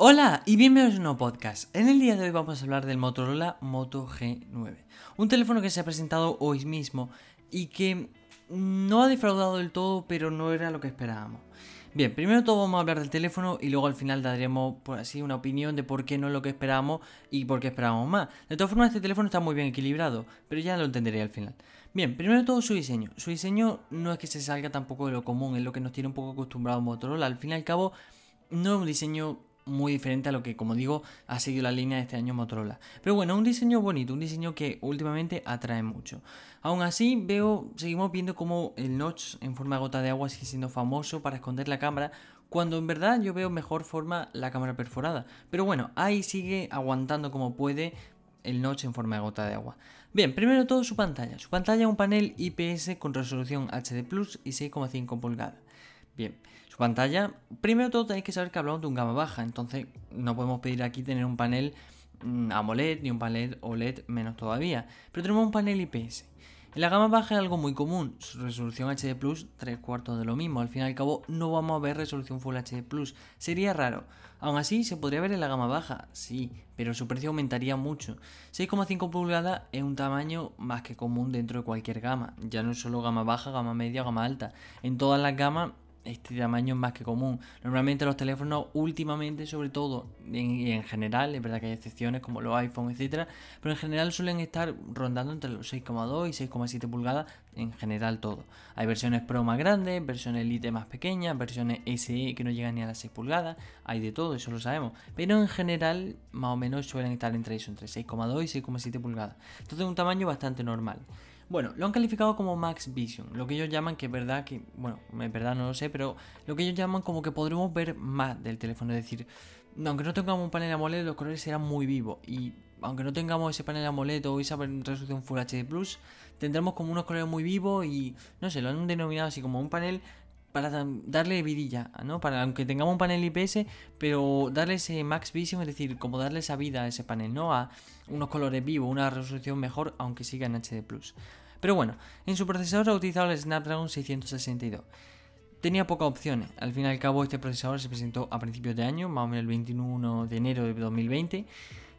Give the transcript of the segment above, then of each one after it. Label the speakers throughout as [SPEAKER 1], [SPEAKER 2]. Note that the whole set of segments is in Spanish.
[SPEAKER 1] Hola y bienvenidos a un nuevo podcast. En el día de hoy vamos a hablar del Motorola Moto G9. Un teléfono que se ha presentado hoy mismo y que no ha defraudado del todo, pero no era lo que esperábamos. Bien, primero todo vamos a hablar del teléfono y luego al final daremos, por así, una opinión de por qué no es lo que esperábamos y por qué esperábamos más. De todas formas, este teléfono está muy bien equilibrado, pero ya lo entenderé al final. Bien, primero todo su diseño. Su diseño no es que se salga tampoco de lo común, es lo que nos tiene un poco acostumbrado Motorola. Al fin y al cabo, no es un diseño muy diferente a lo que, como digo, ha seguido la línea de este año Motorola. Pero bueno, un diseño bonito, un diseño que últimamente atrae mucho. Aún así, veo, seguimos viendo como el notch en forma de gota de agua sigue siendo famoso para esconder la cámara, cuando en verdad yo veo mejor forma la cámara perforada. Pero bueno, ahí sigue aguantando como puede el notch en forma de gota de agua. Bien, primero todo su pantalla. Su pantalla es un panel IPS con resolución HD Plus y 6,5 pulgadas. Bien, pantalla, primero todo tenéis que saber que hablamos de un gama baja, entonces no podemos pedir aquí tener un panel mm, AMOLED ni un panel OLED menos todavía, pero tenemos un panel IPS. En la gama baja es algo muy común, su resolución HD Plus, tres cuartos de lo mismo, al fin y al cabo no vamos a ver resolución Full HD Plus, sería raro. Aún así, se podría ver en la gama baja, sí, pero su precio aumentaría mucho. 6,5 pulgadas es un tamaño más que común dentro de cualquier gama, ya no es solo gama baja, gama media gama alta. En todas las gamas este tamaño es más que común. Normalmente los teléfonos últimamente, sobre todo, y en general, es verdad que hay excepciones como los iPhone, etcétera, pero en general suelen estar rondando entre los 6,2 y 6,7 pulgadas, en general todo. Hay versiones Pro más grandes, versiones Elite más pequeñas, versiones SE que no llegan ni a las 6 pulgadas, hay de todo, eso lo sabemos, pero en general más o menos suelen estar entre eso, entre 6,2 y 6,7 pulgadas. Entonces un tamaño bastante normal. Bueno, lo han calificado como Max Vision, lo que ellos llaman que es verdad que, bueno, es verdad no lo sé, pero lo que ellos llaman como que podremos ver más del teléfono, es decir, aunque no tengamos un panel AMOLED, los colores serán muy vivos y aunque no tengamos ese panel AMOLED o esa resolución Full HD Plus, tendremos como unos colores muy vivos y no sé, lo han denominado así como un panel para darle vidilla, ¿no? Para aunque tengamos un panel IPS, pero darle ese Max Vision, es decir, como darle esa vida a ese panel, ¿no? A unos colores vivos, una resolución mejor, aunque siga en HD Plus. Pero bueno, en su procesador ha utilizado el Snapdragon 662. Tenía pocas opciones. Al fin y al cabo, este procesador se presentó a principios de año, más o menos el 21 de enero de 2020.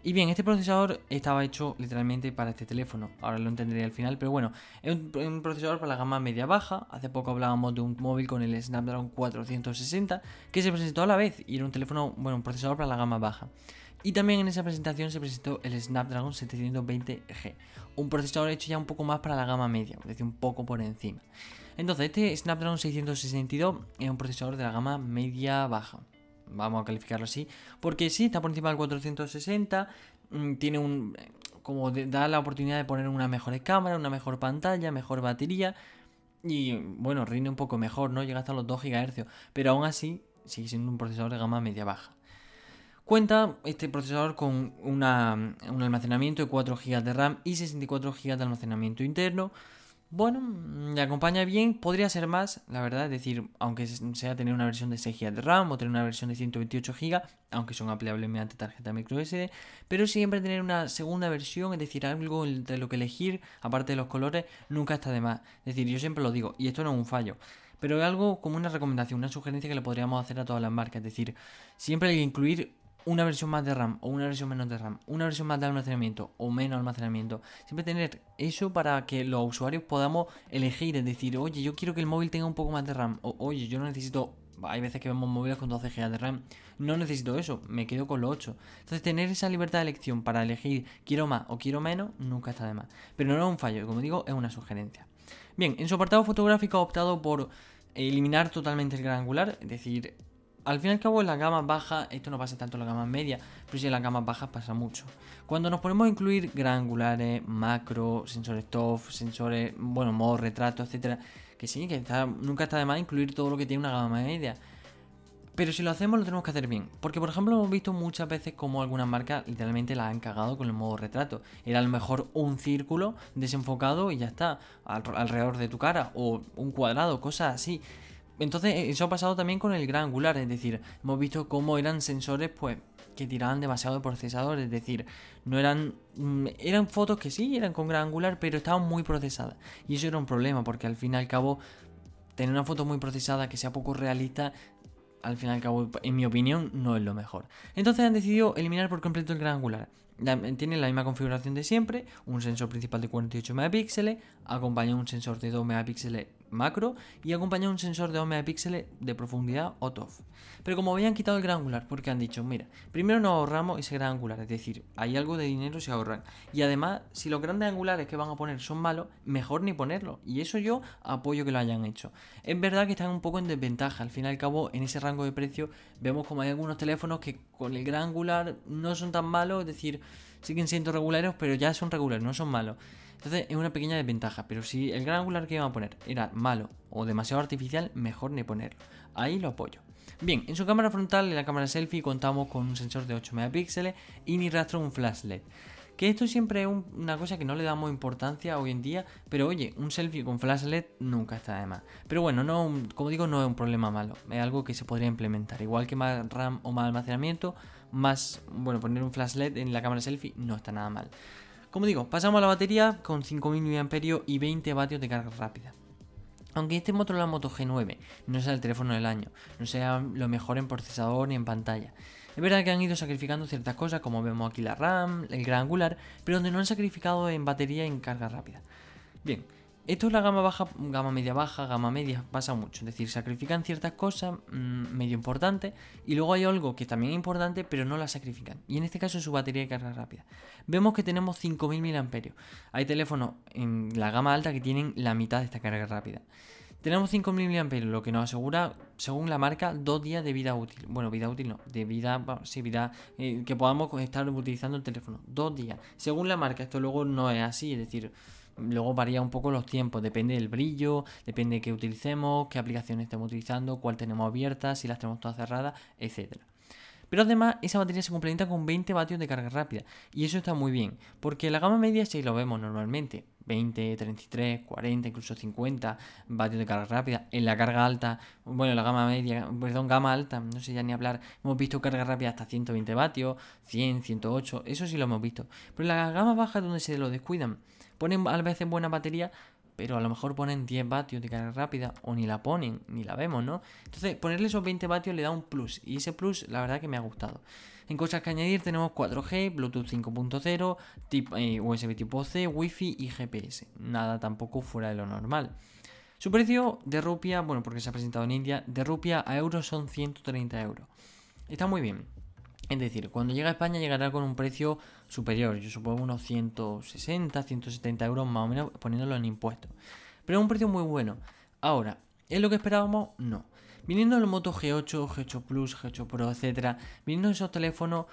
[SPEAKER 1] Y bien, este procesador estaba hecho literalmente para este teléfono. Ahora lo entenderé al final, pero bueno, es un, procesador para la gama media-baja. Hace poco hablábamos de un móvil con el Snapdragon 460 que se presentó a la vez y era un teléfono, bueno, un procesador para la gama baja. Y también en esa presentación se presentó el Snapdragon 720G, un procesador hecho ya un poco más para la gama media, es decir, un poco por encima. Entonces, este Snapdragon 662 es un procesador de la gama media-baja, vamos a calificarlo así, porque sí, está por encima del 460, mm, tiene un... como da la oportunidad de poner una mejor cámara, una mejor pantalla, mejor batería, y bueno, rinde un poco mejor, ¿no? Llega hasta los 2 GHz, pero aún así sigue siendo un procesador de gama media-baja. Cuenta este procesador con un almacenamiento de 4 GB de RAM y 64 GB de almacenamiento interno. Bueno, me acompaña bien, podría ser más, la verdad, es decir, aunque sea tener una versión de 6 GB de RAM o tener una versión de 128 GB, aunque son ampliables mediante tarjeta microSD, pero siempre tener una segunda versión, es decir, algo entre lo que elegir, aparte de los colores, nunca está de más. Es decir, yo siempre lo digo, y esto no es un fallo, pero es algo como una recomendación, una sugerencia que le podríamos hacer a todas las marcas, es decir, siempre hay que incluir una versión más de RAM o una versión menos de RAM, una versión más de almacenamiento o menos almacenamiento. Siempre tener eso para que los usuarios podamos elegir, es decir, oye, yo quiero que el móvil tenga un poco más de RAM, o oye, yo no necesito, hay veces que vemos móviles con 12 GB de RAM, no necesito eso, me quedo con los 8. Entonces tener esa libertad de elección para elegir quiero más o quiero menos, nunca está de más. Pero no es un fallo, como digo, es una sugerencia. Bien, en su apartado fotográfico ha optado por eliminar totalmente el gran angular, es decir, al fin y al cabo en la gama baja, esto no pasa tanto en la gama media, pero sí en las gamas bajas pasa mucho. Cuando nos ponemos a incluir gran angulares, macro, sensores TOF, sensores, bueno, modo retrato, etcétera, que sí, que nunca está de más incluir todo lo que tiene una gama media. Pero si lo hacemos lo tenemos que hacer bien. Porque por ejemplo hemos visto muchas veces como algunas marcas literalmente la han cagado con el modo retrato. Era a lo mejor un círculo desenfocado y ya está. alrededor de tu cara. O un cuadrado, cosas así. Entonces, eso ha pasado también con el gran angular, es decir, hemos visto cómo eran sensores, pues, que tiraban demasiado de procesador, es decir, no eran. Mm, eran fotos que sí, eran con gran angular, pero estaban muy procesadas. Y eso era un problema, porque al fin y al cabo, tener una foto muy procesada que sea poco realista al fin y al cabo, en mi opinión, no es lo mejor. Entonces han decidido eliminar por completo el gran angular. Tiene la misma configuración de siempre, un sensor principal de 48 megapíxeles, acompaña un sensor de 2 megapíxeles macro y acompaña un sensor de 2 megapíxeles de profundidad o TOF. Pero como habían quitado el gran angular, porque han dicho, mira, primero nos ahorramos ese gran angular, es decir, hay algo de dinero se ahorran. Y además, si los grandes angulares que van a poner son malos, mejor ni ponerlo. Y eso yo apoyo que lo hayan hecho. Es verdad que están un poco en desventaja, al fin y al cabo, en ese rango de precio, vemos como hay algunos teléfonos que con el gran angular no son tan malos, es decir, siguen siendo regulares, pero ya son regulares, no son malos. Entonces es una pequeña desventaja, pero si el gran angular que iban a poner era malo o demasiado artificial, mejor ni ponerlo. Ahí lo apoyo. Bien, en su cámara frontal, en la cámara selfie, contamos con un sensor de 8 megapíxeles y ni rastro un flash LED. Que esto siempre es una cosa que no le damos importancia hoy en día, pero oye, un selfie con flash LED nunca está de más. Pero bueno, no, como digo, no es un problema malo, es algo que se podría implementar. Igual que más RAM o más almacenamiento, más, bueno, poner un flash LED en la cámara selfie no está nada mal. Como digo, pasamos a la batería con 5000 mAh y 20 vatios de carga rápida. Aunque este Motorola Moto G9 no sea el teléfono del año, no sea lo mejor en procesador ni en pantalla, es verdad que han ido sacrificando ciertas cosas, como vemos aquí la RAM, el gran angular, pero donde no han sacrificado en batería y en carga rápida. Bien, esto es la gama baja, gama media baja, gama media, pasa mucho. Es decir, sacrifican ciertas cosas mm, medio importantes y luego hay algo que también es importante, pero no la sacrifican. Y en este caso es su batería de carga rápida. Vemos que tenemos 5000 mAh. Hay teléfonos en la gama alta que tienen la mitad de esta carga rápida. Tenemos 5000 mAh, lo que nos asegura, según la marca, dos días de vida útil. Bueno, vida útil no, de vida, sí, vida eh, que podamos estar utilizando el teléfono. Dos días. Según la marca, esto luego no es así, es decir, Luego varía un poco los tiempos, depende del brillo, depende de qué utilicemos, qué aplicaciones estemos utilizando, cuál tenemos abierta, si las tenemos todas cerradas, etc. Pero además esa batería se complementa con 20 vatios de carga rápida y eso está muy bien, porque la gama media si lo vemos normalmente, 20, 33, 40, incluso 50 vatios de carga rápida. En la carga alta, bueno, la gama media, perdón, gama alta, no sé ya ni hablar, hemos visto carga rápida hasta 120 vatios, 100, 108, eso sí lo hemos visto. Pero en la gama baja donde se lo descuidan, ponen a veces buena batería, pero a lo mejor ponen 10 vatios de carga rápida o ni la ponen, ni la vemos, ¿no? Entonces, ponerle esos 20 vatios le da un plus y ese plus la verdad que me ha gustado. En cosas que añadir tenemos 4G, Bluetooth 5.0, eh, USB tipo C, Wi-Fi y GPS. Nada tampoco fuera de lo normal. Su precio de rupia, bueno, porque se ha presentado en India, de rupia a euros son 130 euros. Está muy bien. Es decir, cuando llega a España llegará con un precio superior, yo supongo unos 160, 170 euros más o menos poniéndolo en impuestos. Pero es un precio muy bueno. Ahora, ¿es lo que esperábamos? No. Viniendo el Moto G8, G8 Plus, G8 Pro, etcétera, viniendo esos teléfonos,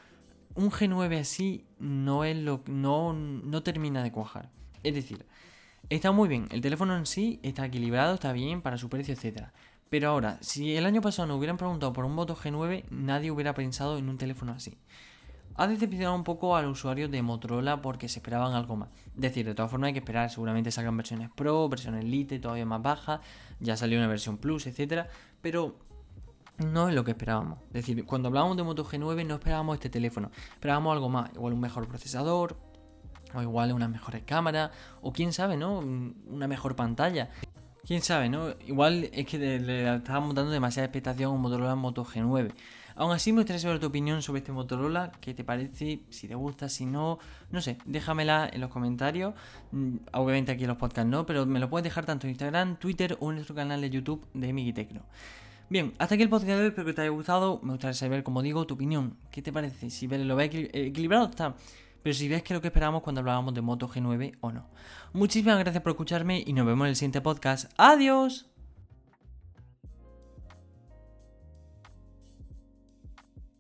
[SPEAKER 1] un G9 así no es lo no, no termina de cuajar. Es decir, está muy bien, el teléfono en sí está equilibrado, está bien para su precio, etcétera. Pero ahora, si el año pasado nos hubieran preguntado por un Moto G9, nadie hubiera pensado en un teléfono así. Ha decepcionado un poco al usuario de Motorola porque se esperaban algo más. Es decir, de todas formas hay que esperar, seguramente salgan versiones Pro, versiones Lite, todavía más bajas, ya salió una versión Plus, etcétera, pero no es lo que esperábamos. Es decir, cuando hablábamos de Moto G9 no esperábamos este teléfono, esperábamos algo más, igual un mejor procesador, o igual unas mejores cámaras, o quién sabe, ¿no? Una mejor pantalla. Quién sabe, ¿no? Igual es que le, estábamos dando demasiada expectación a un Motorola Moto G9. Aún así me gustaría saber tu opinión sobre este Motorola, qué te parece, si te gusta, si no, no sé, déjamela en los comentarios. Mm, obviamente aquí en los podcasts no, pero me lo puedes dejar tanto en Instagram, Twitter o en nuestro canal de YouTube de Migi Tecno. Bien, hasta aquí el podcast de hoy, espero que te haya gustado. Me gustaría saber, como digo, tu opinión. ¿Qué te parece? Si lo ves equilibrado, está pero si ves que lo que esperábamos cuando hablábamos de Moto G9 o no. Muchísimas gracias por escucharme y nos vemos en el siguiente podcast. ¡Adiós!